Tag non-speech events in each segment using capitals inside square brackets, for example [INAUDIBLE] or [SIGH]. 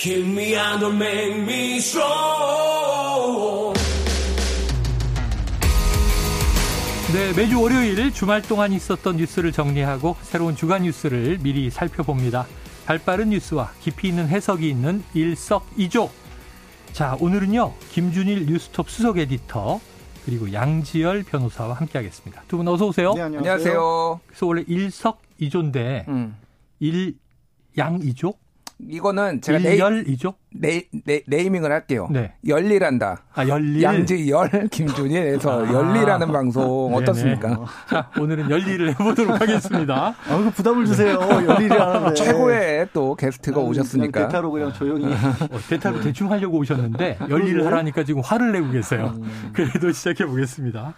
Kill me and don't make me strong. 네, 매주 월요일 주말 동안 있었던 뉴스를 정리하고 새로운 주간 뉴스를 미리 살펴봅니다. 발빠른 뉴스와 깊이 있는 해석이 있는 일석이조. 자, 오늘은요. 김준일 뉴스톱 수석 에디터 그리고 양지열 변호사와 함께하겠습니다. 두 분 어서 오세요. 네, 안녕하세요. 그래서 원래 일석이조인데 음. 일양이조? 이거는 제가 일열이조? 네, 네, 네이밍을 할게요. 네. 열리란다. 아, 열일. 양지열 [LAUGHS] 김준일에서 아. 열리라는 방송. 어떻습니까? 자, 오늘은 열일을 해보도록 하겠습니다. [LAUGHS] 아, 그 부담을 주세요. 열일을 하는데. 최고의 또 게스트가 오셨으니까. 대타로 그냥 조용히. 어, 대타로 대충 하려고 오셨는데 열일을 하라니까 지금 화를 내고 계세요. 음. 그래도 시작해 보겠습니다.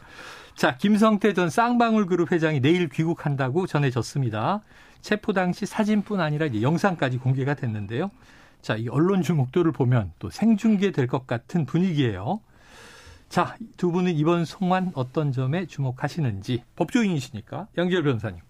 자, 김성태 전 쌍방울 그룹 회장이 내일 귀국한다고 전해졌습니다. 체포 당시 사진뿐 아니라 이제 영상까지 공개가 됐는데요. 자, 이 언론 주목도를 보면 또 생중계될 것 같은 분위기예요. 자, 두 분은 이번 송환 어떤 점에 주목하시는지 법조인이시니까 양지열 변호사님.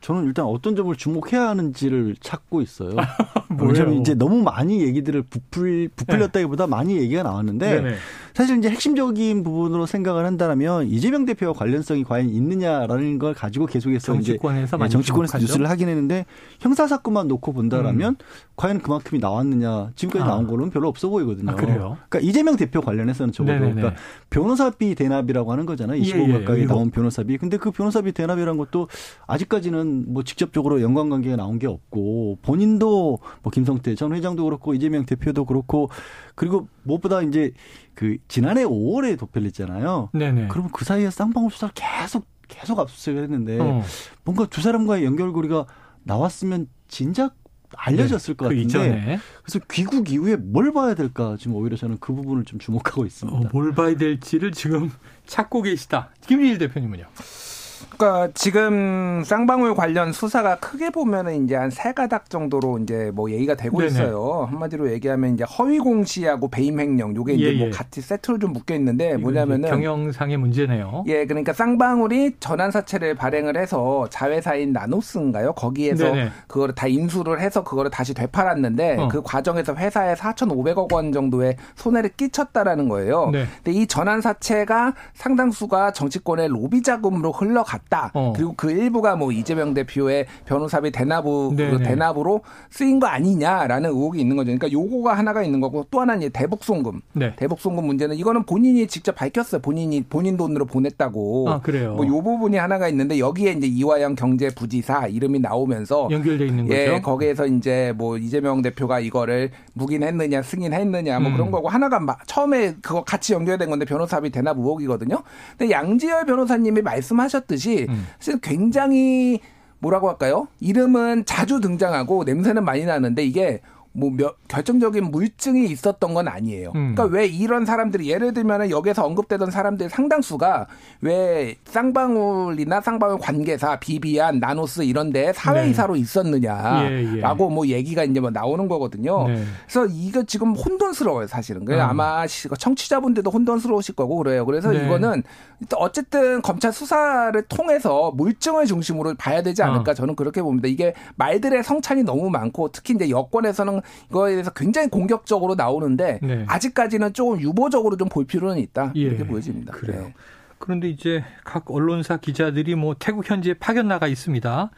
저는 일단 어떤 점을 주목해야 하는지를 찾고 있어요. [LAUGHS] 왜냐면 이제 너무 많이 얘기들을 부풀, 부풀렸다기보다 많이 얘기가 나왔는데 네네. 사실 이제 핵심적인 부분으로 생각을 한다면 이재명 대표와 관련성이 과연 있느냐라는 걸 가지고 계속해서 이제 정치권에서 예, 많이 정치권에서 주목하죠. 뉴스를 하긴 했는데 형사 사건만 놓고 본다라면 음. 과연 그만큼이 나왔느냐 지금까지 아. 나온 거는 별로 없어 보이거든요. 아, 그래요? 그러니까 이재명 대표 관련해서는 적어도 네네네. 그러니까 변호사비 대납이라고 하는 거잖아요. 25억 예, 예, 가까이 의혹. 나온 변호사비. 근데 그 변호사비 대납이라는 것도 아직까지는 뭐 직접적으로 연관관계가 나온 게 없고 본인도 뭐 김성태 전 회장도 그렇고 이재명 대표도 그렇고 그리고 무엇보다 이제 그 지난해 5월에 도펠냈잖아요. 네네. 그러면 그 사이에 쌍방울 수사를 계속 계속 압수수색을 했는데 어. 뭔가 두 사람과의 연결고리가 나왔으면 진작 알려졌을 것그 같은데 이전에 그래서 귀국 이후에 뭘 봐야 될까 지금 오히려 저는 그 부분을 좀 주목하고 있습니다. 어, 뭘 봐야 될지를 지금 [LAUGHS] 찾고 계시다. 김일일 대표님은요? 그러니까 지금 쌍방울 관련 수사가 크게 보면은 이제 한 세 가닥 정도로 이제 뭐 얘기가 되고 네네. 있어요. 한마디로 얘기하면 이제 허위 공시하고 배임 횡령 요게 이제 예, 뭐 예. 같이 세트로 좀 묶여 있는데 뭐냐면은 경영상의 문제네요. 예, 그러니까 쌍방울이 전환 사채를 발행을 해서 자회사인 나노스인가요? 거기에서 네네. 그거를 다 인수를 해서 그거를 다시 되팔았는데 어. 그 과정에서 회사에 4,500억 원 정도의 손해를 끼쳤다라는 거예요. 네. 근데 이 전환 사채가 상당수가 정치권의 로비 자금으로 흘러 갔다. 어. 그리고 그 일부가 뭐 이재명 대표의 변호사비 대납부 그 네네. 대납으로 쓰인 거 아니냐라는 의혹이 있는 거죠. 그러니까 요거가 하나가 있는 거고 또 하나는 대북송금. 네. 대북송금 문제는 이거는 본인이 직접 밝혔어요. 본인이 본인 돈으로 보냈다고. 아, 그래요? 뭐요 부분이 하나가 있는데 여기에 이제 이화영 경제부지사 이름이 나오면서 연결돼 있는 거죠. 예, 거기에서 이제 뭐 이재명 대표가 이거를 묵인했느냐 승인했느냐 뭐 음. 그런 거고 하나가 마- 처음에 그거 같이 연결된 건데 변호사비 대납 의혹이거든요. 근데 양지열 변호사님이 말씀하셨듯이 음. 사실 굉장히 뭐라고 할까요? 이름은 자주 등장하고 냄새는 많이 나는데 이게 뭐 몇, 결정적인 물증이 있었던 건 아니에요. 음. 그러니까 왜 이런 사람들이 예를 들면은 여기서 언급되던 사람들 상당수가 왜 쌍방울이나 쌍방울 관계사, 비비안, 나노스 이런데 사회이사로 있었느냐라고 예, 예. 뭐 얘기가 이제 뭐 나오는 거거든요. 네. 그래서 이거 지금 혼돈스러워요, 사실은. 그래서 음. 아마 시- 청취자분들도 혼돈스러우실 거고 그래요. 그래서 네. 이거는 어쨌든 검찰 수사를 통해서 물증을 중심으로 봐야 되지 않을까 어. 저는 그렇게 봅니다. 이게 말들의 성찬이 너무 많고 특히 이제 여권에서는 이거에 대해서 굉장히 공격적으로 나오는데 네. 아직까지는 조금 유보적으로 좀 볼 필요는 있다 예. 이렇게 보여집니다. 그래요. 네. 그런데 이제 각 언론사 기자들이 뭐 태국 현지에 파견 나가 있습니다.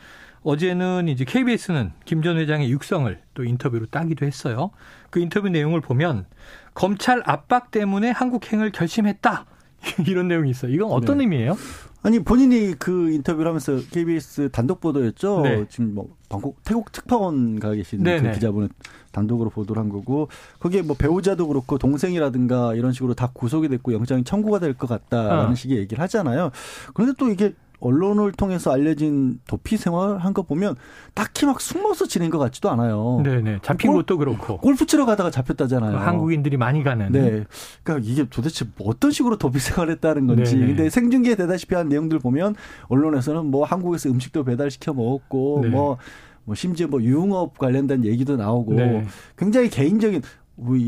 어제는 이제 KBS는 김 전 회장의 육성을 또 인터뷰로 따기도 했어요. 그 인터뷰 내용을 보면 검찰 압박 때문에 한국행을 결심했다. [LAUGHS] 이런 내용이 있어요. 이건 어떤 네. 의미예요? 아니 본인이 그 인터뷰를 하면서 KBS 단독 보도였죠. 네. 지금 뭐 방콕 태국 특파원 가 계신. 그 기자분은 단독으로 보도를 한 거고 거기에 뭐 배우자도 그렇고 동생이라든가 이런 식으로 다 구속이 됐고 영장이 청구가 될 것 같다라는 어. 식의 얘기를 하잖아요. 그런데 또 이게 언론을 통해서 알려진 도피 생활 한 거 보면 딱히 막 숨어서 지낸 것 같지도 않아요. 네네. 잡힌 골- 것도 그렇고. 골프 치러 가다가 잡혔다잖아요. 한국인들이 많이 가는. 네. 그러니까 이게 도대체 뭐 어떤 식으로 도피 생활을 했다는 건지. 네네. 근데 생중계에 되다시피 한 내용들 보면 언론에서는 뭐 한국에서 음식도 배달시켜 먹었고 네. 뭐, 뭐 심지어 뭐 유흥업 관련된 얘기도 나오고 네. 굉장히 개인적인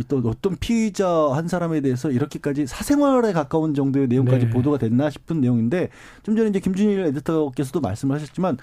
또 어떤 피의자 한 사람에 대해서 이렇게까지 사생활에 가까운 정도의 내용까지 네. 보도가 됐나 싶은 내용인데 좀 전에 이제 김준일 에디터께서도 말씀을 하셨지만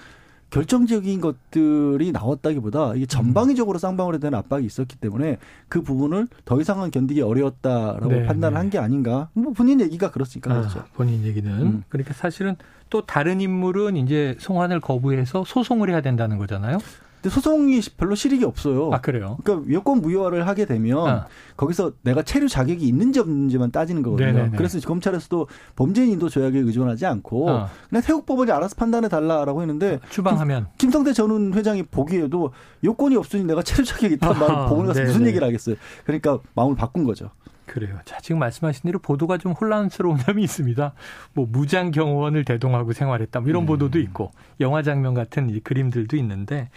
결정적인 것들이 나왔다기보다 이게 전방위적으로 쌍방울에 대한 압박이 있었기 때문에 그 부분을 더 이상은 견디기 어려웠다라고 네, 판단을 네. 한게 아닌가. 뭐 본인 얘기가 그렇으니까 그렇죠. 아, 본인 얘기는 음. 그러니까 사실은 또 다른 인물은 이제 송환을 거부해서 소송을 해야 된다는 거잖아요. 근데 소송이 별로 실익이 없어요. 아 그래요. 그러니까 여권 무효화를 하게 되면 아. 거기서 내가 체류 자격이 있는지 없는지만 따지는 거거든요. 네네네. 그래서 검찰에서도 범죄인 인도 조약에 의존하지 않고 아. 그냥 태국 법원이 알아서 판단해 달라라고 했는데 추방하면 김 성태 전 회장이 보기에도 요건이 없으니 내가 체류 자격이 있단 아하, 말 법원에 가서 무슨. 얘기를 하겠어요. 그러니까 마음을 바꾼 거죠. 그래요. 자, 지금 말씀하신 대로 보도가 좀 혼란스러운 [LAUGHS] 점이 있습니다. 뭐 무장 경호원을 대동하고 생활했다. 뭐 이런 음. 보도도 있고 영화 장면 같은 이 그림들도 있는데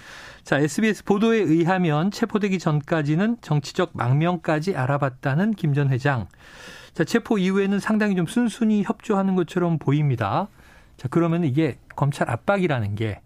자, SBS 보도에 의하면 체포되기 전까지는 정치적 망명까지 알아봤다는 김 전 회장. 자, 체포 이후에는 상당히 좀 순순히 협조하는 것처럼 보입니다. 자, 그러면 이게 검찰 압박이라는 게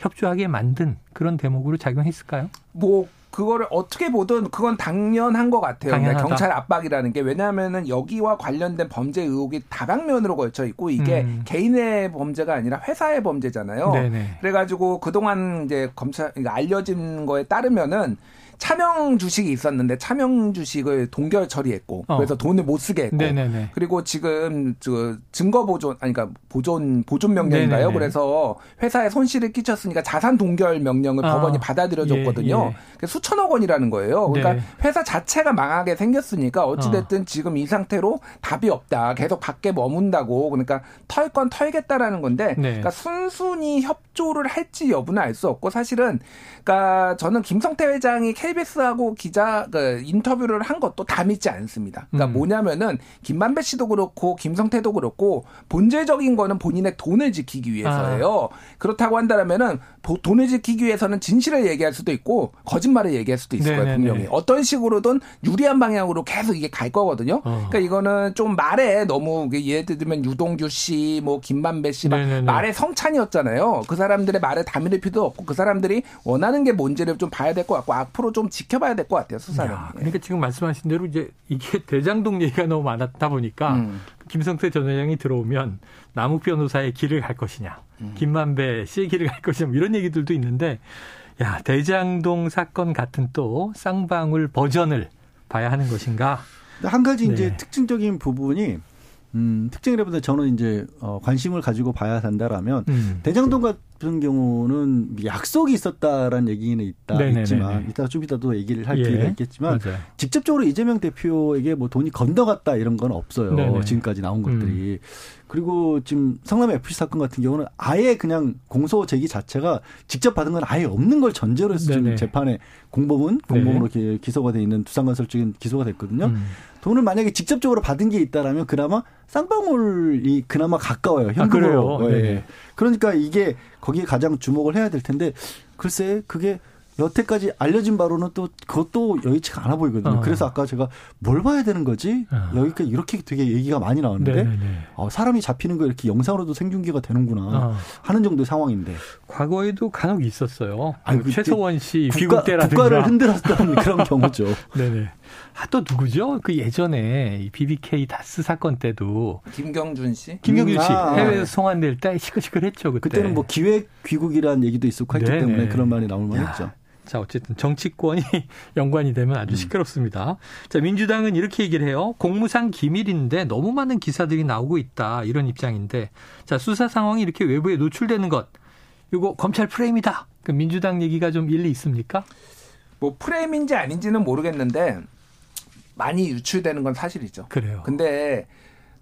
협조하게 만든 그런 대목으로 작용했을까요? 뭐 그거를 어떻게 보든 그건 당연한 것 같아요. 그러니까. 경찰 압박이라는 게 왜냐하면은 여기와 관련된 범죄 의혹이 다방면으로 걸쳐 있고 이게 음. 개인의 범죄가 아니라 회사의 범죄잖아요. 네네. 그래가지고 그동안 이제 검찰 그러니까 알려진 거에 따르면은 차명 주식이 있었는데 차명 주식을 동결 처리했고 어. 그래서 돈을 못 쓰게 했고 네네네. 그리고 지금 저 증거 보존 아니 그러니까 보존 보존 명령인가요? 네네네. 그래서 회사에 손실을 끼쳤으니까 자산 동결 명령을 아, 법원이 받아들여줬거든요. 예, 예. 수천억 원이라는 거예요. 그러니까 네. 회사 자체가 망하게 생겼으니까 어찌됐든 지금 이 상태로 답이 없다. 계속 밖에 머문다고 그러니까 털 건 털겠다라는 건데 네. 그러니까 순순히 협조를 할지 여부는 알 수 없고 사실은 그러니까 저는 김성태 회장이 KBS하고 기자 그 인터뷰를 한 것도 다 믿지 않습니다. 그러니까 음. 뭐냐면은 김만배 씨도 그렇고 김성태도 그렇고 본질적인 거는 본인의 돈을 지키기 위해서예요. 그렇다고 한다면은 보- 돈을 지키기 위해서는 진실을 얘기할 수도 있고 거짓말을 얘기할 수도 있을 거예요, 네네네. 분명히. 어떤 식으로든 유리한 방향으로 계속 이게 갈 거거든요. 어. 그러니까 이거는 좀 말에 너무 그 예를 들면 유동규 씨, 뭐 김만배 씨. 말에 성찬이었잖아요. 그 사람들의 다 믿을 필요도 없고 그 사람들이 원하는 게 뭔지를 좀 봐야 될 것 같고 앞으로 좀 지켜봐야 될 것 같아요, 수사는. 야, 그러니까 지금 말씀하신 대로 이제 이게 [LAUGHS] 대장동 얘기가 너무 많았다 보니까 음. 김성태 전 회장이 들어오면 남욱 변호사의 길을 갈 것이냐, 음. 김만배 씨의 길을 갈 것이냐 뭐 이런 얘기들도 있는데 야 대장동 사건 같은 또 쌍방울 버전을 봐야 하는 것인가? 한 가지 네. 이제 특징적인 부분이 음, 특징이라보다 저는 이제 어, 관심을 가지고 봐야 한다라면 음. 대장동 같은 경우는 약속이 있었다라는 얘기는 있다 네네네네. 있지만 이따 좀 이따도 얘기를 할 예. 기회가 있겠지만 맞아요. 직접적으로 이재명 대표에게 뭐 돈이 건너갔다 이런 건 없어요. 네네. 지금까지 나온 것들이. 그리고 지금 성남 FC 사건 같은 경우는 아예 그냥 공소 제기 자체가 직접 받은 건 아예 없는 걸 전제로 해서. 지금 재판에 공범은 네. 공범으로 이렇게 기소가 돼 있는 두산건설 쪽인 기소가 됐거든요. 음. 돈을 만약에 직접적으로 받은 게 있다라면 그나마 쌍방울이 그나마 가까워요. 아, 현금으로. 그래요? 예. 네네. 그러니까 이게 거기에 가장 주목을 해야 될 텐데 글쎄 그게 여태까지 알려진 바로는 또 그것도 여의치가 않아 보이거든요. 어. 그래서 아까 제가 뭘 봐야 되는 거지? 어. 여기까지 이렇게 되게 얘기가 많이 나왔는데 네네네. 어, 사람이 잡히는 거 이렇게 영상으로도 생중계가 되는구나 어. 하는 정도의 상황인데 과거에도 간혹 있었어요. 아유, 그때 최서원 씨 국가, 귀국 때라든가. 국가를 흔들었던 [LAUGHS] 그런 경우죠. 네네. 아, 또 누구죠? 그 예전에 이 BBK 다스 사건 때도 김경준 씨. 김경준 씨 음, 아, 해외에서 아. 송환될 때 시끌시끌했죠 그때. 그때는 뭐 기획 귀국이라는 얘기도 있었고 했기 네네. 때문에 그런 말이 나올 야. 만했죠. 자, 어쨌든 정치권이 [LAUGHS] 연관이 되면 음. 아주 시끄럽습니다. 자, 민주당은 이렇게 얘기를 해요. 공무상 기밀인데 너무 많은 기사들이 나오고 있다. 이런 입장인데. 자, 수사 상황이 이렇게 외부에 노출되는 것. 이거 검찰 프레임이다. 그 민주당 얘기가 좀 일리 있습니까? 뭐 프레임인지 아닌지는 모르겠는데 많이 유출되는 건 사실이죠. 그래요. 근데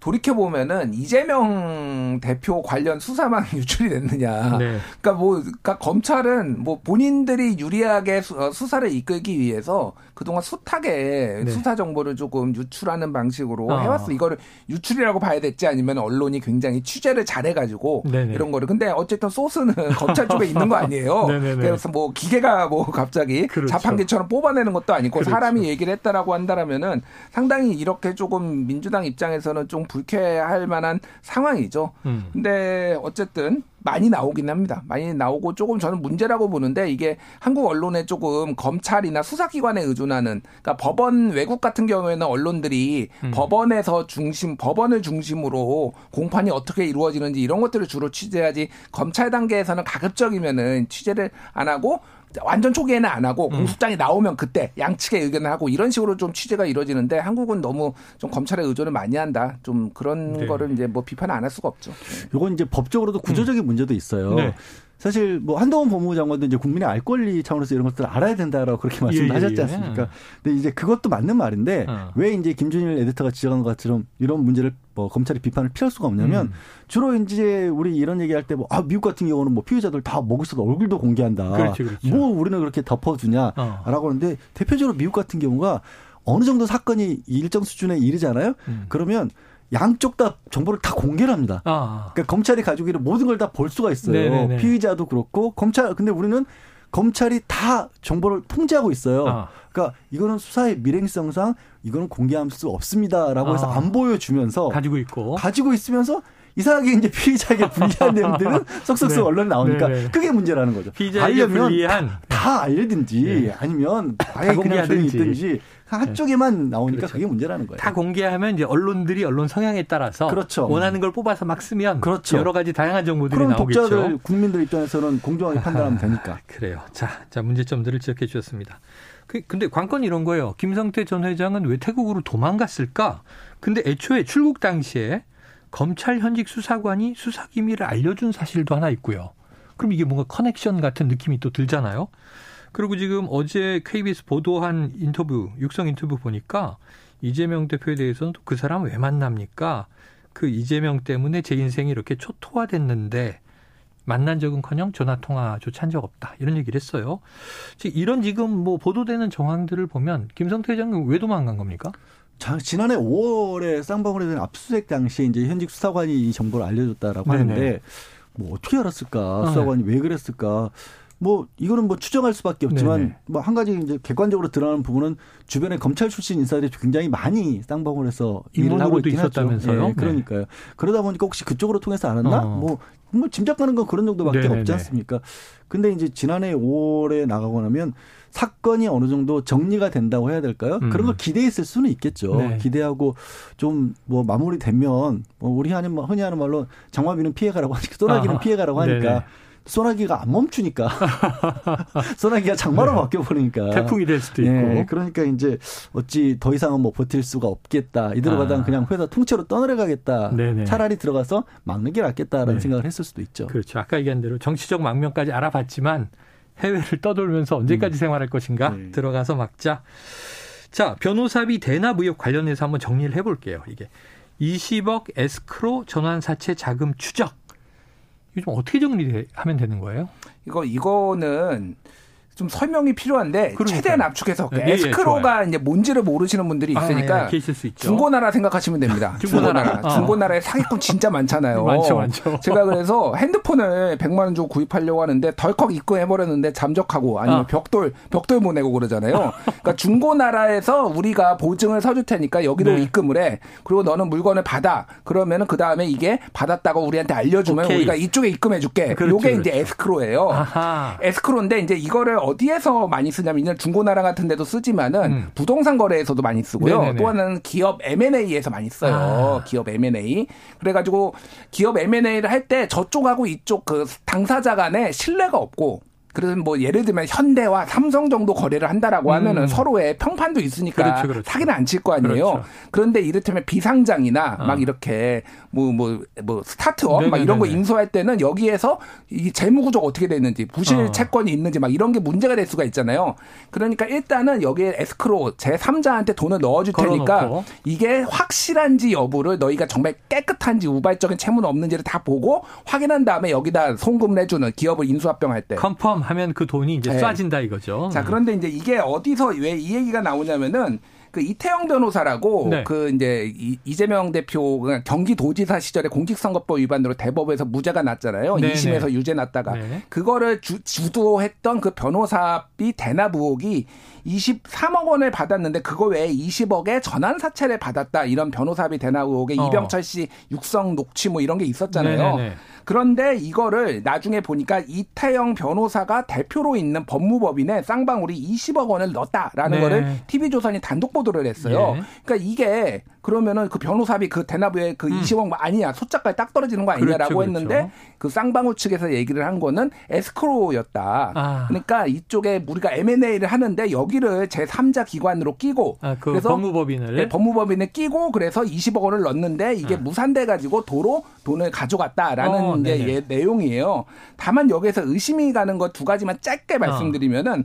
돌이켜 보면은 이재명 대표 관련 수사만 [LAUGHS] 유출이 됐느냐. 네. 그러니까 뭐 그러니까 검찰은 뭐 본인들이 유리하게 수, 어, 수사를 이끌기 위해서 그동안 숱하게 네. 수사 정보를 조금 유출하는 방식으로 아. 해왔어. 이거를 유출이라고 봐야 될지 아니면 언론이 굉장히 취재를 잘해가지고 네네. 이런 거를. 근데 어쨌든 소스는 [LAUGHS] 검찰 쪽에 있는 거 아니에요. 네네네. 그래서 뭐 기계가 뭐 갑자기 그렇죠. 자판기처럼 뽑아내는 것도 아니고 그렇죠. 사람이 얘기를 했다라고 한다라면은 상당히 이렇게 조금 민주당 입장에서는 좀 불쾌할 만한 상황이죠. 음. 근데 어쨌든 많이 나오긴 합니다. 많이 나오고 조금 저는 문제라고 보는데 이게 한국 언론에 조금 검찰이나 수사기관에 의존하는 그러니까 법원 외국 같은 경우에는 언론들이 음. 법원에서 중심 법원을 중심으로 공판이 어떻게 이루어지는지 이런 것들을 주로 취재하지 검찰 단계에서는 가급적이면은 취재를 안 하고 완전 초기에는 안 하고 음. 공소장이 나오면 그때 양측의 의견을 하고 이런 식으로 좀 취재가 이루어지는데 한국은 너무 좀 검찰에 의존을 많이 한다. 좀 그런 네. 거를 이제 뭐 비판 안 할 수가 없죠. 요건 이제 법적으로도 구조적인 문제도 있어요. 네. 사실 뭐 한동훈 법무부 장관도 이제 국민의 알 권리 차원에서 이런 것들을 알아야 된다라고 그렇게 말씀하셨지 예, 예. 않습니까? 근데 이제 그것도 맞는 말인데 어. 왜 이제 김준일 에디터가 지적한 것처럼 이런 문제를 뭐 검찰이 비판을 피할 수가 없냐면 음. 주로 이제 우리 이런 얘기할 때 뭐 아 미국 같은 경우는 뭐 피의자들 다 먹을 수도 얼굴도 공개한다. 그렇죠, 그렇죠. 뭐 우리는 그렇게 덮어주냐라고 어. 하는데 대표적으로 미국 같은 경우가 어느 정도 사건이 일정 수준에 이르잖아요. 음. 그러면 양쪽 다 정보를 다 공개를 합니다. 아. 그러니까 검찰이 가지고 있는 모든 걸 다 볼 수가 있어요. 네네네. 피의자도 그렇고 검찰 근데 우리는 검찰이 다 정보를 통제하고 있어요. 아. 그러니까 이거는 수사의 밀행성상 이거는 공개할 수 없습니다라고 해서 아. 안 보여주면서 가지고 있고. 가지고 있으면서 이상하게 이제 피의자에게 [LAUGHS] 불리한 내용들은 쏙쏙쏙 네. 언론에 나오니까 네네. 그게 문제라는 거죠. 피의자에게 알려면 불리한 다 알려든지 네. 아니면 아예 다 그냥 조용히. 있든지 한쪽에만 나오니까 그렇죠. 그게 문제라는 거예요. 다 공개하면 이제 언론들이 언론 성향에 따라서 그렇죠. 원하는 걸 뽑아서 막 쓰면 그렇죠. 여러 가지 다양한 정보들이 그럼 나오겠죠. 독자들 국민들 입장에서는 공정하게 판단하면 되니까. [LAUGHS] 그래요. 자, 자 문제점들을 지적해 주셨습니다. 그, 근데 관건이 이런 거예요. 김성태 전 회장은 왜 태국으로 도망갔을까? 근데 애초에 출국 당시에 검찰 현직 수사관이 수사 기밀을 알려준 사실도 하나 있고요. 그럼 이게 뭔가 커넥션 같은 느낌이 또 들잖아요. 그리고 지금 어제 KBS 보도한 인터뷰, 육성 인터뷰 보니까 이재명 대표에 대해서는 또 그 사람 왜 만납니까? 그 이재명 때문에 제 인생이 이렇게 초토화됐는데 만난 적은커녕 전화 통화조차 한 적 없다 이런 얘기를 했어요. 즉 이런 지금 뭐 보도되는 정황들을 보면 김성태 회장은 왜 도망간 겁니까? 자, 지난해 5월에 쌍방울에 대한 압수수색 당시에 이제 현직 수사관이 이 정보를 알려줬다라고 네네. 하는데 뭐 어떻게 알았을까? 아, 수사관이 왜 그랬을까? 뭐 이거는 뭐 추정할 수밖에 없지만. 뭐 한 가지 이제 객관적으로 드러나는 부분은 주변에 검찰 출신 인사들이 굉장히 많이 쌍방울에서 일을 하고 있긴. 있었다면서요? 예, 그러니까요. 그러다 보니까 혹시 그쪽으로 통해서 알았나? 어. 뭐, 뭐 짐작가는 건 그런 정도밖에 네네네. 없지 않습니까? 근데 이제 지난해 5월에 나가고 나면 사건이 어느 정도 정리가 된다고 해야 될까요? 음. 그런 걸 기대했을 수는 있겠죠. 네. 기대하고 좀 뭐 마무리되면 뭐 우리 하는 말- 흔히 하는 말로 장화비는 피해가라고 하니까 소나기는 아하. 피해가라고 하니까 네네. 소나기가 안 멈추니까 [LAUGHS] 소나기가 장마로 네. 바뀌어 버리니까 태풍이 될 수도 있고. 예, 그러니까 이제 어찌 더 이상은 뭐 버틸 수가 없겠다. 이대로 아. 가다가 그냥 회사 통째로 떠내려가겠다. 네네. 차라리 들어가서 막는 게 낫겠다라는 네. 생각을 했을 수도 있죠. 그렇죠. 아까 얘기한 대로 정치적 망명까지 알아봤지만 해외를 떠돌면서 언제까지 생활할 것인가 네. 들어가서 막자. 자, 변호사비 대납 의혹 관련해서 한번 정리를 해볼게요. 이게 20억 에스크로 전환 사채 자금 추적. 이거 좀 어떻게 정리하면 되는 거예요? 이거 이거는 좀 설명이 필요한데 그러니까요. 최대한 압축해서 네, 예, 에스크로가 이제 뭔지를 모르시는 분들이 있으니까 아, 예. 중고나라 생각하시면 됩니다. [LAUGHS] 중고나라. 중고나라. 어. 중고나라에 사기꾼 진짜 많잖아요. [LAUGHS] 많죠, 많죠. 제가 그래서 핸드폰을 100만 원 주고 구입하려고 하는데 덜컥 입금해 버렸는데 잠적하고 아니면 아. 벽돌 벽돌 보내고 그러잖아요. 그러니까 중고나라에서 우리가 보증을 서줄 테니까 여기도 네. 입금을 해. 그리고 너는 물건을 받아. 그러면은 그다음에 이게 받았다고 우리한테 알려 주면 오케이. 우리가 이쪽에 입금해 줄게. 그렇죠, 요게 그렇죠. 이제 에스크로예요. 아하. 에스크로인데 이제 이거를 어디에서 많이 쓰냐면 이제 중고나라 같은 데도 쓰지만은 음. 부동산 거래에서도 많이 쓰고요. 네네네. 또 하나는 기업 M&A에서 많이 써요. 아. 기업 M&A. 그래가지고 기업 M&A를 할 때 저쪽하고 이쪽 그 당사자 간에 신뢰가 없고 그래서 뭐 예를 들면 현대와 삼성 정도 거래를 한다라고 하면은 음. 서로의 평판도 있으니까 그렇죠, 그렇죠. 사기는 안 칠 거 아니에요. 그렇죠. 그런데 이를테면 비상장이나 어. 막 이렇게 뭐 뭐뭐 스타트업 막 네네네네. 이런 거 인수할 때는 여기에서 이 재무 구조가 어떻게 되는지 부실 어. 채권이 있는지 막 이런 게 문제가 될 수가 있잖아요. 그러니까 일단은 여기에 에스크로 제 3자한테 돈을 넣어줄 테니까 걸어놓고. 이게 확실한지 여부를 너희가 정말 깨끗한지 우발적인 채무는 없는지를 다 보고 확인한 다음에 여기다 송금을 해주는 기업을 인수합병할 때. 컨펌 하면 그 돈이 이제 네. 쏴진다 이거죠. 자, 그런데 이제 이게 어디서 왜 이 얘기가 나오냐면은 그 이태영 변호사라고 네. 그 이제 이- 이재명 대표 그 경기도지사 시절에 공직선거법 위반으로 대법에서 무죄가 났잖아요. 네, 2심에서 네. 유죄 났다가 네. 그거를 주, 주도했던 그 변호사비 대납 의혹이 23억 원을 받았는데 그거 외에 20억의 전환 사채를 받았다 이런 변호사비 대납 의혹에 어. 이병철 씨 육성 녹취 뭐 이런 게 있었잖아요. 네네네. 그런데 이거를 나중에 보니까 이태영 변호사가 대표로 있는 법무법인에 쌍방울이 20억 원을 넣었다라는 네. 거를 TV조선이 단독 보도를 했어요. 예. 그러니까 이게 그러면은 그 변호사비 그 대납에 그 20억 아니냐 소자까지 딱 떨어지는 거 아니냐라고 음. 그렇죠, 했는데 그렇죠. 그 쌍방울 측에서 얘기를 한 거는 에스크로였다. 아. 그러니까 이쪽에 우리가 M&A를 하는데 여기를 제 3자 기관으로 끼고 아, 그 법무법인을 네, 법무법인에 끼고 그래서 20억 원을 넣었는데 이게 아. 무산돼 가지고 도로 돈을 가져갔다라는 어, 게 네네. 예, 내용이에요. 다만 여기서 의심이 가는 것 두 가지만 짧게 말씀드리면은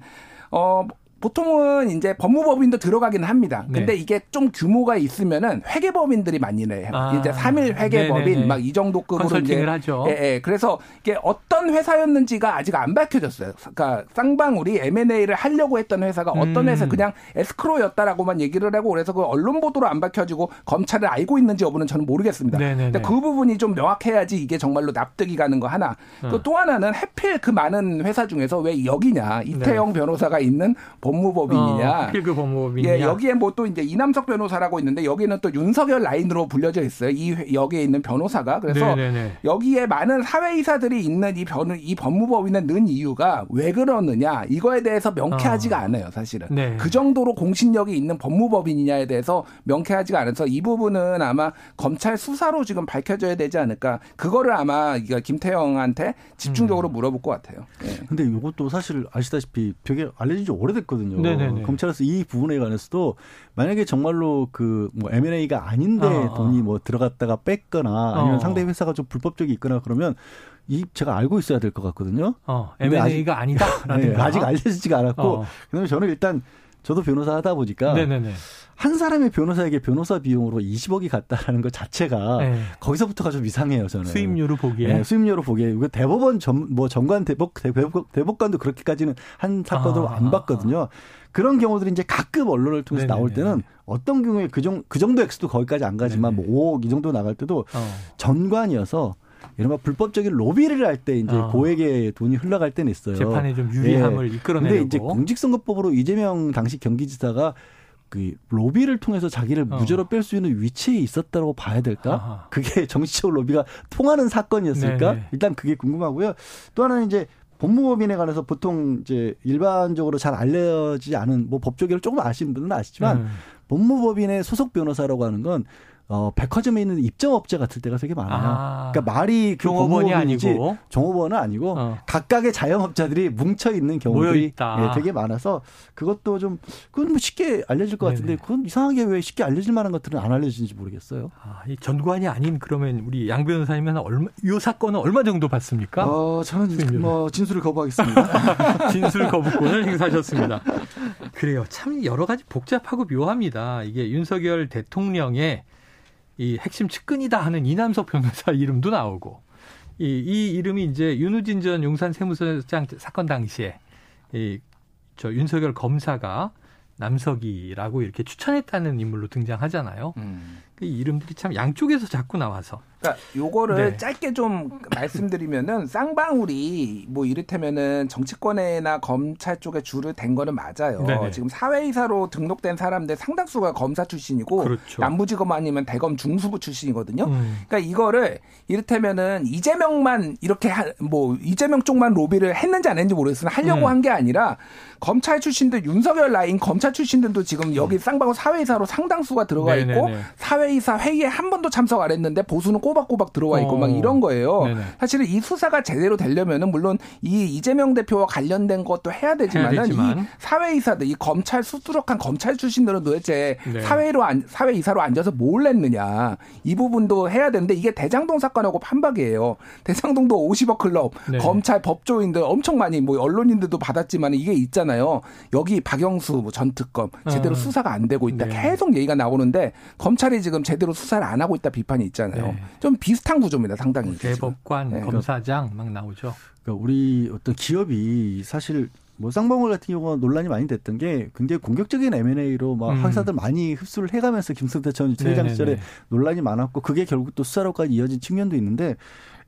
어 보통은 이제 법무법인도 들어가기는 합니다. 네. 근데 이게 좀 규모가 있으면은 회계법인들이 많이 내요. 아. 이제 3일 회계법인. 막 이 정도 급으로 이제 하죠. 예, 예. 그래서 이게 어떤 회사였는지가 아직 안 밝혀졌어요. 그러니까 쌍방울이 M&A를 하려고 했던 회사가 어떤 음. 회사 그냥 에스크로였다라고만 얘기를 하고 그래서 그 언론 보도로 안 밝혀지고 검찰을 알고 있는지 여부는 저는 모르겠습니다. 네네네. 근데 그 부분이 좀 명확해야지 이게 정말로 납득이 가는 거 하나. 어. 또또 하나는 해필 그 많은 회사 중에서 왜 여기냐 이태영 변호사가 있는 법 무법인이냐. 네. 어, 하필 그 법무법인이냐. 예, 여기에 뭐 또 이제 이남석 변호사라고 있는데 여기는 또 윤석열 라인으로 불려져 있어요. 이 회- 여기에 있는 변호사가 그래서 네네네. 여기에 많은 사회이사들이 있는 이 변, 이 법무법인에 넣은 이유가 왜 그러느냐 이거에 대해서 명쾌하지가 어. 않아요, 사실은. 네. 그 정도로 공신력이 있는 법무법인이냐에 대해서 명쾌하지가 않아서 이 부분은 아마 검찰 수사로 지금 밝혀져야 되지 않을까. 그거를 아마 이거 김태형한테 집중적으로 음. 물어볼 것 같아요. 예. 근데 이것도 사실 아시다시피 되게 알려진 지 오래됐거든요. 네네네. 검찰에서 이 부분에 관해서도 만약에 정말로 그 뭐 M&A가 아닌데 어, 어. 돈이 뭐 들어갔다가 뺐거나 아니면 어. 상대 회사가 좀 불법적이 있거나 그러면 이 제가 알고 있어야 될 것 같거든요. 어, M&A가 아니다. [LAUGHS] 네, 아직 알려지지가 않았고 어. 그다음에 저는 일단 저도 변호사 하다 보니까 네네네. 한 사람의 변호사에게 변호사 비용으로 20억이 갔다라는 것 자체가 네. 거기서부터가 좀 이상해요 저는. 수입료로 보기에. 네, 수입료로 보기에 이거 대법원 전, 뭐 전관 대법 대법 대법관도 그렇게까지는 한 사건으로 아, 안 봤거든요. 그런 경우들이 이제 가끔 언론을 통해서 네네네. 나올 때는 어떤 경우에 그, 정, 그 정도 액수도 거기까지 안 가지만 네네. 뭐 5억 이 정도 나갈 때도 어. 전관이어서 이른바 불법적인 로비를 할 때 이제 어. 고액의 돈이 흘러갈 때는 있어요. 재판에 좀 유리함을 예. 이끌어내려고. 근데 이제 공직선거법으로 이재명 당시 경기지사가 그 로비를 통해서 자기를 어. 무죄로 뺄 수 있는 위치에 있었다고 봐야 될까? 아하. 그게 [LAUGHS] 정치적 로비가 통하는 사건이었을까? 네네. 일단 그게 궁금하고요. 또 하나는 이제 법무법인에 관해서 보통 이제 일반적으로 잘 알려지지 않은 뭐 법조계를 조금 아시는 분은 아시지만 음. 법무법인의 소속 변호사라고 하는 건 어, 백화점에 있는 입점업체 같을 때가 되게 많아요. 아. 그러니까 말이 그 종업원이 아니고. 종업원은 아니고 어. 각각의 자영업자들이 뭉쳐 있는 경우들이. 예, 되게 많아서 그것도 좀 그건 뭐 쉽게 알려질 것 같은데 네네. 그건 이상하게 왜 쉽게 알려질 만한 것들은 안 알려지는지 모르겠어요. 아, 이 전관이 아닌 그러면 우리 양 변호사님은 얼마 이 사건은 얼마 정도 받습니까? 어, 저는. 뭐 진술을 거부하겠습니다. [LAUGHS] 진술 거부권을 행사하셨습니다. 그래요. 참 여러 가지 복잡하고 묘합니다. 이게 윤석열 대통령의 이 핵심 측근이다 하는 이남석 변호사 [LAUGHS] 이름도 나오고 이, 이 이름이 이제 윤우진 전 용산 세무서장 사건 당시에 이 저 윤석열 검사가 남석이라고 이렇게 추천했다는 인물로 등장하잖아요. 음. 그 이름들이 참 양쪽에서 자꾸 나와서 그러니까 요거를 네. 짧게 좀 말씀드리면은 쌍방울이 뭐 이를테면은 정치권이나 검찰 쪽에 줄을 댄 거는 맞아요. 네네. 지금 사회이사로 등록된 사람들 상당수가 검사 출신이고 그렇죠. 남부지검 아니면 대검 중수부 출신이거든요. 음. 그러니까 이거를 이를테면은 이재명만 이렇게 하, 뭐 이재명 쪽만 로비를 했는지 안 했는지 모르겠으나 하려고 음. 한게 아니라 검찰 출신들 윤석열 라인 검찰 출신들도 지금 여기 쌍방울 사회이사로 상당수가 들어가 있고 음. 네네네. 사회이사 회의에 한 번도 참석 안 했는데 보수는 꼬박꼬박 들어와 있고 어. 막 이런 거예요. 네네. 사실은 이 수사가 제대로 되려면은 물론 이 이재명 대표와 관련된 것도 해야 되지만은 해야 되지만. 이 사회이사들 이 검찰 수두룩한 검찰 출신들은 도대체 네. 사회로 안, 사회이사로 앉아서 뭘 냈느냐 이 부분도 해야 되는데 이게 대장동 사건하고 판박이에요. 대장동도 50억 클럽 네. 검찰 법조인들 엄청 많이 뭐 언론인들도 받았지만 이게 있잖아요. 여기 박영수 뭐전 특검 제대로 어. 수사가 안 되고 있다. 네. 계속 얘기가 나오는데 검찰이 지금 제대로 수사를 안 하고 있다 비판이 있잖아요. 네. 좀 비슷한 구조입니다. 상당히. 지금. 대법관, 네. 검사장 막 나오죠. 그러니까 우리 어떤 기업이 사실 뭐 쌍방울 같은 경우가 논란이 많이 됐던 게 굉장히 공격적인 M&A로 막 음. 황사들 많이 흡수를 해가면서 김성태 전 회장 시절에. 논란이 많았고 그게 결국 또 수사로까지 이어진 측면도 있는데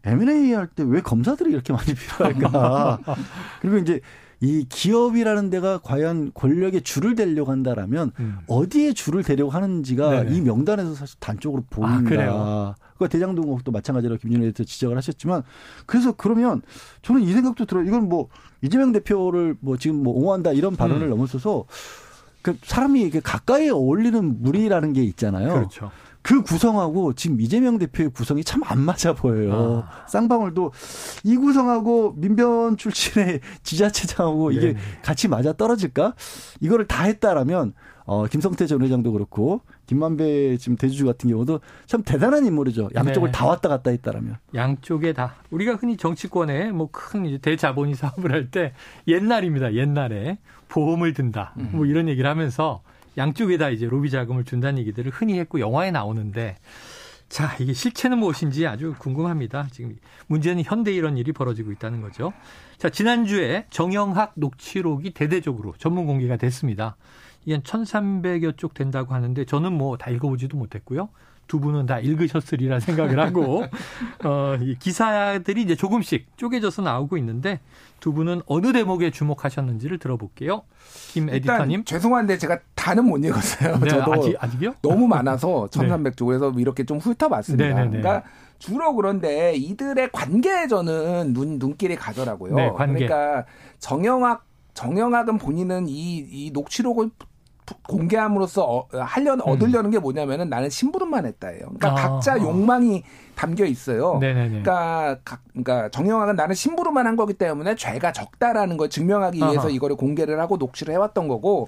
M&A 할 때 왜 검사들이 이렇게 많이 필요할까? [LAUGHS] 그리고 이제 이 기업이라는 데가 과연 권력의 줄을 대려고 한다라면 음. 어디에 줄을 대려고 하는지가 네네. 이 명단에서 사실 단적으로 아, 보인다. 그래요? 그 대장동국도 마찬가지로 김준일 대표 지적을 하셨지만 그래서 그러면 저는 이 생각도 들어요. 이건 뭐 이재명 대표를 뭐 지금 뭐 옹호한다 이런 발언을 음. 넘어서서 그 사람이 이렇게 가까이 어울리는 무리라는 게 있잖아요. 그렇죠. 그 구성하고 지금 이재명 대표의 구성이 참 안 맞아 보여요. 아. 쌍방울도 이 구성하고 민변 출신의 지자체장하고 이게 네네. 같이 맞아 떨어질까? 이거를 다 했다라면 어 김성태 전 회장도 그렇고 김만배 지금 대주주 같은 경우도 참 대단한 인물이죠. 양쪽을 네. 다 왔다 갔다 했다라면. 양쪽에 다 우리가 흔히 정치권에 뭐큰 이제 대자본이 사업을 할 때 옛날입니다. 옛날에 보험을 든다. 뭐 이런 얘기를 하면서 양쪽에다 이제 로비 자금을 준다는 얘기들을 흔히 했고 영화에 나오는데 자, 이게 실체는 무엇인지 아주 궁금합니다. 지금 문제는 현대 이런 일이 벌어지고 있다는 거죠. 자, 지난주에 정영학 녹취록이 대대적으로 전문 공개가 됐습니다. 이게 1300여 쪽 된다고 하는데 저는 뭐 다 읽어보지도 못했고요. 두 분은 다 읽으셨으리라 생각을 하고 [LAUGHS] 어, 이 기사들이 이제 조금씩 쪼개져서 나오고 있는데 두 분은 어느 대목에 주목하셨는지를 들어볼게요. 김 에디터님. 죄송한데 제가 다는 못 읽었어요. 네, 저도 아직 아직이요? 너무 많아서 1300쪽 그래서 이렇게 좀 훑어봤습니다. 네. 네네네. 그러니까 주로 그런데 이들의 관계에 저는 눈 눈길이 가더라고요. 네, 관계. 그러니까 정영학 정영학은 본인은 이, 이 녹취록을 공개함으로써 어, 하려는 음. 얻으려는 게 뭐냐면은 나는 심부름만 했다예요. 그러니까 아, 각자 아. 욕망이 담겨 있어요. 네네네. 그러니까 각, 그러니까 정영학은 나는 심부름만 한 거기 때문에 죄가 적다라는 걸 증명하기 위해서 아하. 이거를 공개를 하고 녹취를 해왔던 거고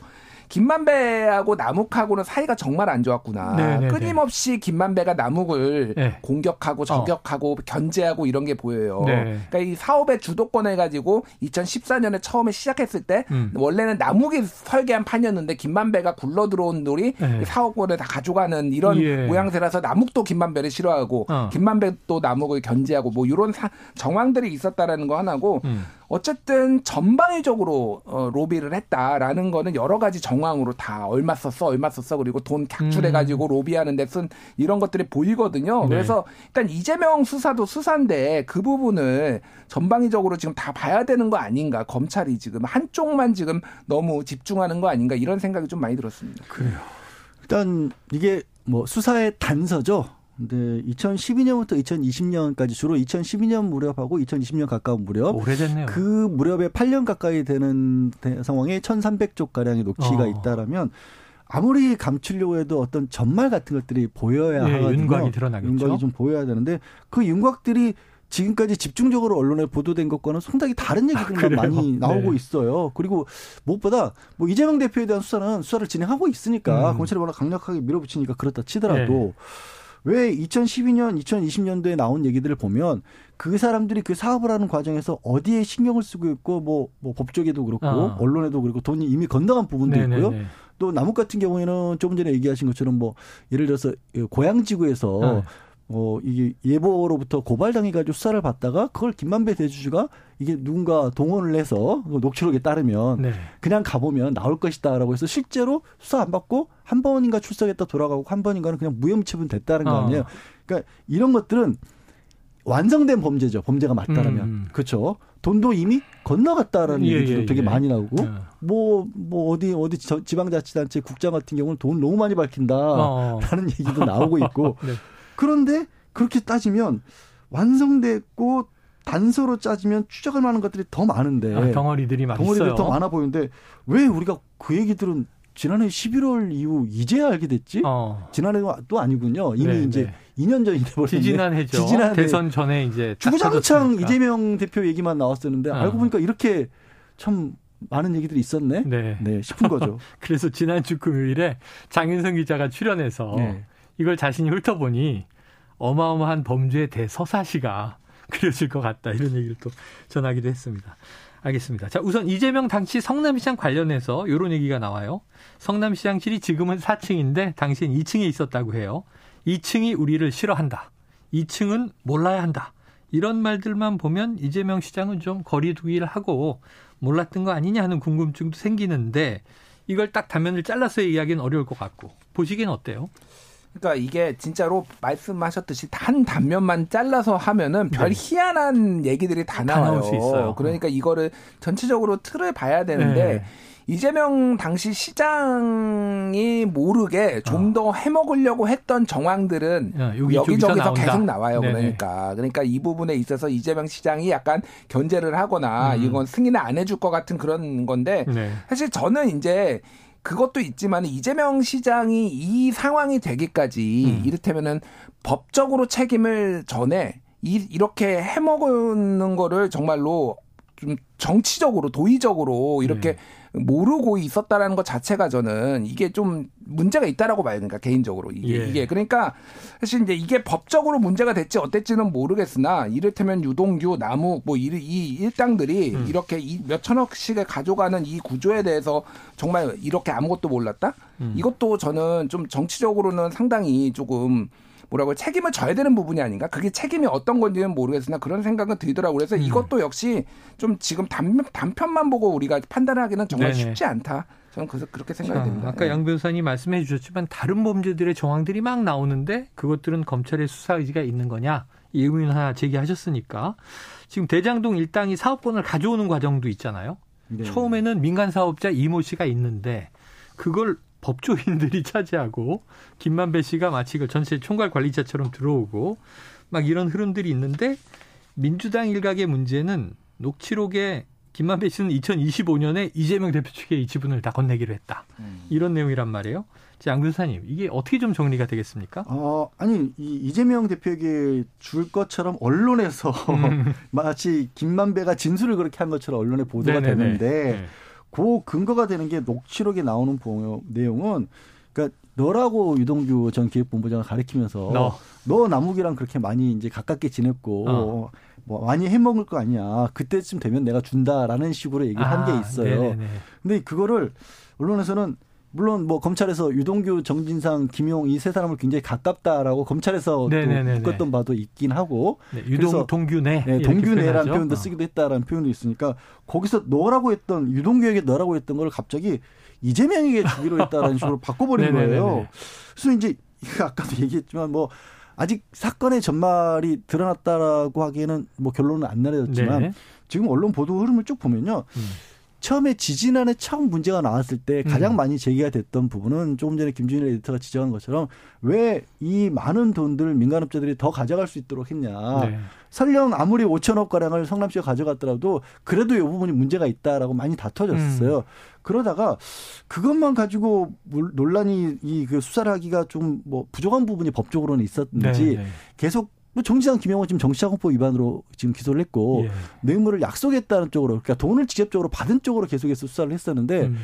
김만배하고 남욱하고는 사이가 정말 안 좋았구나. 네네네. 끊임없이 김만배가 남욱을 네. 공격하고 저격하고 견제하고 이런 게 보여요. 네. 그러니까 이 사업의 주도권을 가지고 2014년에 처음에 시작했을 때 음. 원래는 남욱이 설계한 판이었는데 김만배가 굴러 들어온 돌이 네. 사업권을 다 가져가는 이런 예. 모양새라서 남욱도 김만배를 싫어하고 어. 김만배도 남욱을 견제하고 뭐 이런 사- 정황들이 있었다라는 거 하나고 음. 어쨌든 전방위적으로 어, 로비를 했다라는 거는 여러 가지 정황으로 다 얼마 썼어 얼마 썼어 그리고 돈 각출해 가지고 로비하는 데 쓴 이런 것들이 보이거든요. 네. 그래서 일단 이재명 수사도 수사인데 그 부분을 전방위적으로 지금 다 봐야 되는 거 아닌가 검찰이 지금 한쪽만 지금 너무 집중하는 거 아닌가 이런 생각이 좀 많이 들었습니다. 그래요. 일단 이게 뭐 수사의 단서죠. 근데 2012년부터 2020년까지 주로 2012년 무렵하고 2020년 가까운 무렵 오래됐네요. 그 무렵에 8년 가까이 되는 대- 상황에 1,300쪽 가량의 녹취가 어. 있다라면 아무리 감추려고 해도 어떤 전말 같은 것들이 보여야 예, 하거든요. 윤곽이 드러나겠죠. 윤곽이 좀 보여야 되는데 그 윤곽들이 지금까지 집중적으로 언론에 보도된 것과는 상당히 다른 얘기들만 그래요? 많이 나오고 네. 있어요. 그리고 무엇보다 뭐 이재명 대표에 대한 수사는 수사를 진행하고 있으니까 음. 검찰이 워낙 강력하게 밀어붙이니까 그렇다 치더라도 예. 왜 2012년, 2020년도에 나온 얘기들을 보면 그 사람들이 그 사업을 하는 과정에서 어디에 신경을 쓰고 있고 뭐, 뭐 법조계도 그렇고 아. 언론에도 그렇고 돈이 이미 건너간 부분도 있고요. 네네네. 또 남욱 같은 경우에는 조금 전에 얘기하신 것처럼 뭐 예를 들어서 고양지구에서 네. 어 이게 예보로부터 고발당해가지고 수사를 받다가 그걸 김만배 대주주가 이게 누군가 동원을 해서 그 녹취록에 따르면 네. 그냥 가보면 나올 것이다라고 해서 실제로 수사 안 받고 한 번인가 출석했다 돌아가고 한 번인가는 그냥 무혐의 처분 됐다는 거 어. 아니에요. 그러니까 이런 것들은 완성된 범죄죠. 범죄가 맞다라면 음. 그렇죠. 돈도 이미 건너갔다라는 예, 얘기도 예, 되게 예. 많이 나오고 예. 뭐, 뭐, 어디, 어디 저- 지방자치단체 국장 같은 경우는 돈 너무 많이 밝힌다라는 어. [LAUGHS] 얘기도 나오고 있고. 네. 그런데 그렇게 따지면 완성됐고 단서로 짜지면 추적할 만한 것들이 더 많은데. 아, 덩어리들이 막 덩어리들이. 더 많아 보이는데 왜 우리가 그 얘기들은 지난해 11월 이후 이제야 알게 됐지? 어. 지난해도 아니군요. 이미 네, 이제 네. 2년 전이 돼버렸네. 지지난해죠. 지지난해. 대선 전에 이제 딱 주구장창. 이재명 대표 얘기만 나왔었는데 어. 알고 보니까 이렇게 참 많은 얘기들이 있었네. 네. 네, 싶은 거죠. [LAUGHS] 그래서 지난주 금요일에 장윤성 기자가 출연해서 네. 이걸 자신이 훑어보니 어마어마한 범죄의 대서사시가 [LAUGHS] 그려질 것 같다 이런 얘기를 또 전하기도 했습니다. 알겠습니다. 자, 우선 이재명 당시 성남시장 관련해서 이런 얘기가 나와요. 성남시장실이 지금은 4층인데 당시엔 2층에 있었다고 해요. 2층이 우리를 싫어한다. 2층은 몰라야 한다. 이런 말들만 보면 이재명 시장은 좀 거리두기를 하고 몰랐던 거 아니냐 하는 궁금증도 생기는데 이걸 딱 단면을 잘라서 얘기하기는 어려울 것 같고 보시기엔 어때요? 그러니까 이게 진짜로 말씀하셨듯이 단 단면만 잘라서 하면은 별 네. 희한한 얘기들이 다 다 나와요. 수 있어요. 그러니까 이거를 전체적으로 틀을 봐야 되는데 네. 이재명 당시 시장이 모르게 좀더 해먹으려고 했던 정황들은 어, 여기저기서 여기저기서 나온다. 계속 나와요. 네네. 그러니까 그러니까 이 부분에 있어서 이재명 시장이 약간 견제를 하거나 음. 이건 승인을 안 해줄 것 같은 그런 건데 네. 사실 저는 이제 그것도 있지만 이재명 시장이 이 상황이 되기까지 음. 이를테면은 법적으로 책임을 전에 이, 이렇게 해먹는 거를 정말로 좀 정치적으로 도의적으로 이렇게 네. 모르고 있었다라는 것 자체가 저는 이게 좀 문제가 있다라고 봐요. 그러니까 개인적으로 이게 예. 이게 그러니까 사실 이제 이게 법적으로 문제가 됐지 어땠지는 모르겠으나 이를테면 유동규, 남욱 뭐이 일당들이 음. 이렇게 이 몇천억씩을 가져가는 이 구조에 대해서 정말 이렇게 아무것도 몰랐다? 음. 이것도 저는 좀 정치적으로는 상당히 조금 뭐라고 책임을 져야 되는 부분이 아닌가? 그게 책임이 어떤 건지는 모르겠으나 그런 생각은 들더라고요. 그래서 음. 이것도 역시 좀 지금 단, 단편만 보고 우리가 판단하기는 정말 네네. 쉽지 않다. 저는 그래서 그렇게 생각이 자, 됩니다. 아까 예. 양 변호사님 말씀해 주셨지만 다른 범죄들의 정황들이 막 나오는데 그것들은 검찰의 수사 의지가 있는 거냐 이 의문 하나 제기하셨으니까 지금 대장동 일당이 사업권을 가져오는 과정도 있잖아요. 네. 처음에는 민간 사업자 이모 씨가 있는데 그걸 법조인들이 [LAUGHS] 차지하고 김만배 씨가 마치 그 전체 총괄 관리자처럼 들어오고 막 이런 흐름들이 있는데 민주당 일각의 문제는 녹취록에 김만배 씨는 2025년에 이재명 대표 측에 이 지분을 다 건네기로 했다. 이런 내용이란 말이에요. 자, 양 변호사님, 이게 어떻게 좀 정리가 되겠습니까? 어, 아니, 이 이재명 대표에게 줄 것처럼 언론에서 음. [LAUGHS] 마치 김만배가 진술을 그렇게 한 것처럼 언론에 보도가 네네네. 되는데 네. 그 근거가 되는 게 녹취록에 나오는 보- 내용은 그러니까 너라고 유동규 전 기획본부장을 가리키면서 너. 너 남욱이랑 그렇게 많이 이제 가깝게 지냈고 어. 뭐 많이 해먹을 거 아니야. 그때쯤 되면 내가 준다라는 식으로 얘기를 한게 아, 있어요. 네네네. 근데 그거를 언론에서는 물론 뭐 검찰에서 유동규, 정진상, 김용 이 세 사람을 굉장히 가깝다라고 검찰에서 묶었던 바도 있긴 하고 네, 유동 동규네. 네, 표현하죠. 표현도 어. 쓰기도 했다라는 표현도 있으니까 거기서 너라고 했던 유동규에게 너라고 했던 걸 갑자기 이재명에게 주기로 했다라는 식으로 바꿔버린. [LAUGHS] 거예요. 그래서 이제 아까도 [LAUGHS] 얘기했지만 뭐 아직 사건의 전말이 드러났다라고 하기에는 뭐 결론은 안 내려졌지만 네. 지금 언론 보도 흐름을 쭉 보면요. 음. 처음에 지지난해 처음 문제가 나왔을 때 가장 음. 많이 제기가 됐던 부분은 조금 전에 김준일 에디터가 지적한 것처럼 왜 이 많은 돈들을 민간업자들이 더 가져갈 수 있도록 했냐. 네. 설령 아무리 5천억 가량을 성남시가 가져갔더라도 그래도 이 부분이 문제가 있다라고 많이 다퉈졌어요. 음. 그러다가 그것만 가지고 물- 논란이 이 그 수사를 하기가 좀 뭐 부족한 부분이 법적으로는 있었는지 네, 네. 계속 뭐 정치상 김영호 지금 정치자금법 위반으로 지금 기소를 했고 예. 뇌물을 약속했다는 쪽으로 그러니까 돈을 직접적으로 받은 쪽으로 계속해서 수사를 했었는데 음.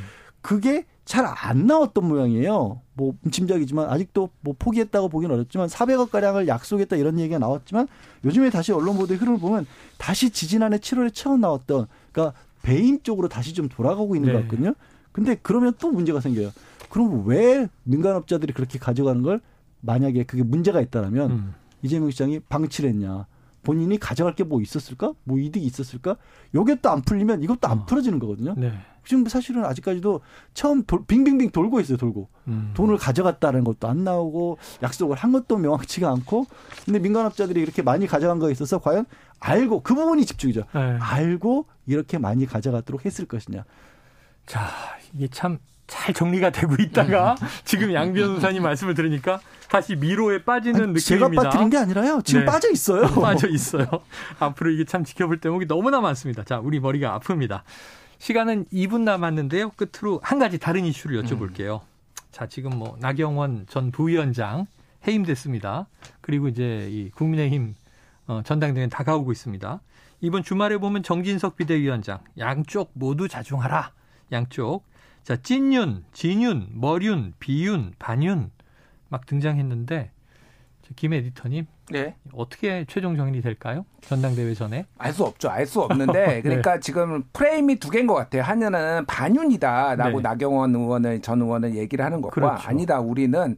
그게 잘 안 나왔던 모양이에요. 뭐 짐작이지만 아직도 뭐 포기했다고 보기는 어렵지만 400억 가량을 약속했다 이런 얘기가 나왔지만 요즘에 다시 언론 보도의 흐름을 보면 다시 지지난해 7월에 처음 나왔던 그러니까 배임 쪽으로 다시 좀 돌아가고 있는 네. 것 같거든요. 근데 그러면 또 문제가 생겨요. 그럼 왜 민간업자들이 그렇게 가져가는 걸 만약에 그게 문제가 있다라면 음. 이재명 시장이 방치를 했냐? 본인이 가져갈 게 뭐 있었을까? 뭐 이득이 있었을까? 요게 또 안 풀리면 이것도 안 어. 풀어지는 거거든요. 네. 지금 사실은 아직까지도 처음 돌, 빙빙빙 돌고 있어요, 돌고. 음. 돈을 가져갔다는 것도 안 나오고 약속을 한 것도 명확치가 않고 근데 민간업자들이 이렇게 많이 가져간 거에 있어서 과연 알고 그 부분이 집중이죠. 네. 알고 이렇게 많이 가져가도록 했을 것이냐. 자, 이게 참 잘 정리가 되고 있다가 [LAUGHS] 지금 양 변호사님 말씀을 들으니까 다시 미로에 빠지는 아니, 제가 느낌입니다. 빠뜨린 게 아니라요. 지금 네. 빠져 있어요. [LAUGHS] 빠져 있어요. 앞으로 이게 참 지켜볼 대목이 너무나 많습니다. 자, 우리 머리가 아픕니다. 시간은 2분 남았는데요. 끝으로 한 가지 다른 이슈를 여쭤볼게요. 자, 지금 뭐 나경원 전 부위원장 해임됐습니다. 그리고 이제 이 국민의힘 어, 전당대회는 다가오고 있습니다. 이번 주말에 보면 정진석 비대위원장 양쪽 모두 자중하라. 양쪽. 자, 찐윤, 진윤, 머륜, 비윤, 반윤 막 등장했는데 저김 에디터님 네. 어떻게 최종 정리 될까요? 전당대회 전에. 알 수 없죠. 알 수 없는데 [LAUGHS] 그러니까 지금 프레임이 두 개인 것 같아요. 하나는 반윤이다라고 네. 나경원 의원을 전 의원을 얘기를 하는 것과 그렇죠. 아니다 우리는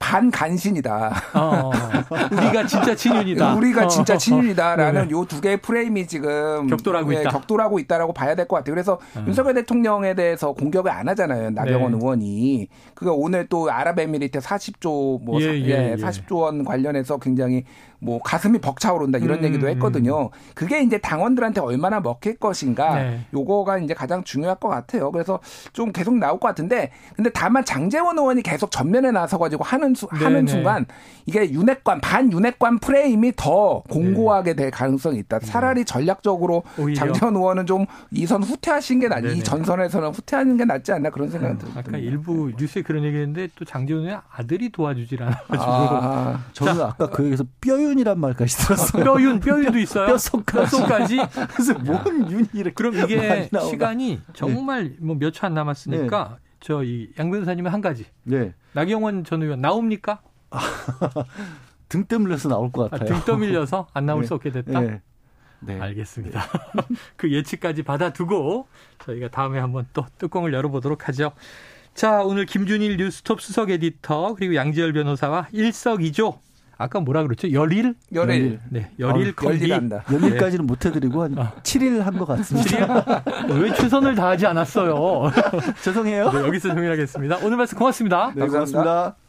반간신이다. 어, 우리가 진짜 친윤이다. [LAUGHS] 우리가 진짜 어, 친윤이다라는 네. 요두 개의 프레임이 지금 격돌하고 예, 있다. 격돌하고 있다라고 봐야 될 것 같아요. 그래서 음. 윤석열 대통령에 대해서 공격을 안 하잖아요. 나경원 네. 의원이. 그가 오늘 또 아랍에미리트 40조 뭐 예, 사- 예, 예, 예. 40조 원 관련해서 굉장히 뭐 가슴이 벅차오른다 이런 음, 얘기도 했거든요. 그게 이제 당원들한테 얼마나 먹힐 것인가 네. 요거가 이제 가장 중요할 것 같아요. 그래서 좀 계속 나올 것 같은데 근데 다만 장재원 의원이 계속 전면에 나서 가지고 하는 수, 네, 하는 네. 순간 이게 윤핵관 반윤핵관 프레임이 더 공고하게 될 가능성이 있다. 차라리 전략적으로 네. 오히려. 장재원 의원은 좀 이선 후퇴하신 게 낫, 네네. 이 전선에서는 후퇴하는 게 낫지 않나 그런 생각이 아까 듭니다. 일부 뉴스에 그런 얘기했는데 또 장재훈의 아들이 도와주질 않아가지고 아, 저는 아까 그 얘기에서 뼈 윤이란 말까지 들었어요. 뼈윤 뼈윤도 있어요. 뼈속까지. 뼈속까지. 그래서 뭔 윤이 이렇게 그럼 이게. 시간이 정말 뭐몇 초 안 남았으니까 저이 양 변호사님은 한 가지 네. 나경원 전 의원 나옵니까? [LAUGHS] 등 떠밀려서 나올 것 아, 같아요. 등 떠밀려서 안 나올 네. 수 없게 됐다. 네. 네. 알겠습니다. [LAUGHS] 그 예측까지 받아두고 저희가 다음에 한번 또 뚜껑을 열어보도록 하죠. 자, 오늘 김준일 뉴스톱 수석 에디터 그리고 양지열 변호사와 일석이조 아까 뭐라 그랬죠? 열일? 열일. 네, 열일 어, 콤비. 열일한다. 연일까지는 [LAUGHS] 못 해드리고 한 아. 7일 한 것 같습니다. 왜 최선을 다하지 않았어요? [LAUGHS] 죄송해요. 네, 여기서 정리하겠습니다. 오늘 말씀 고맙습니다. 네, 고맙습니다.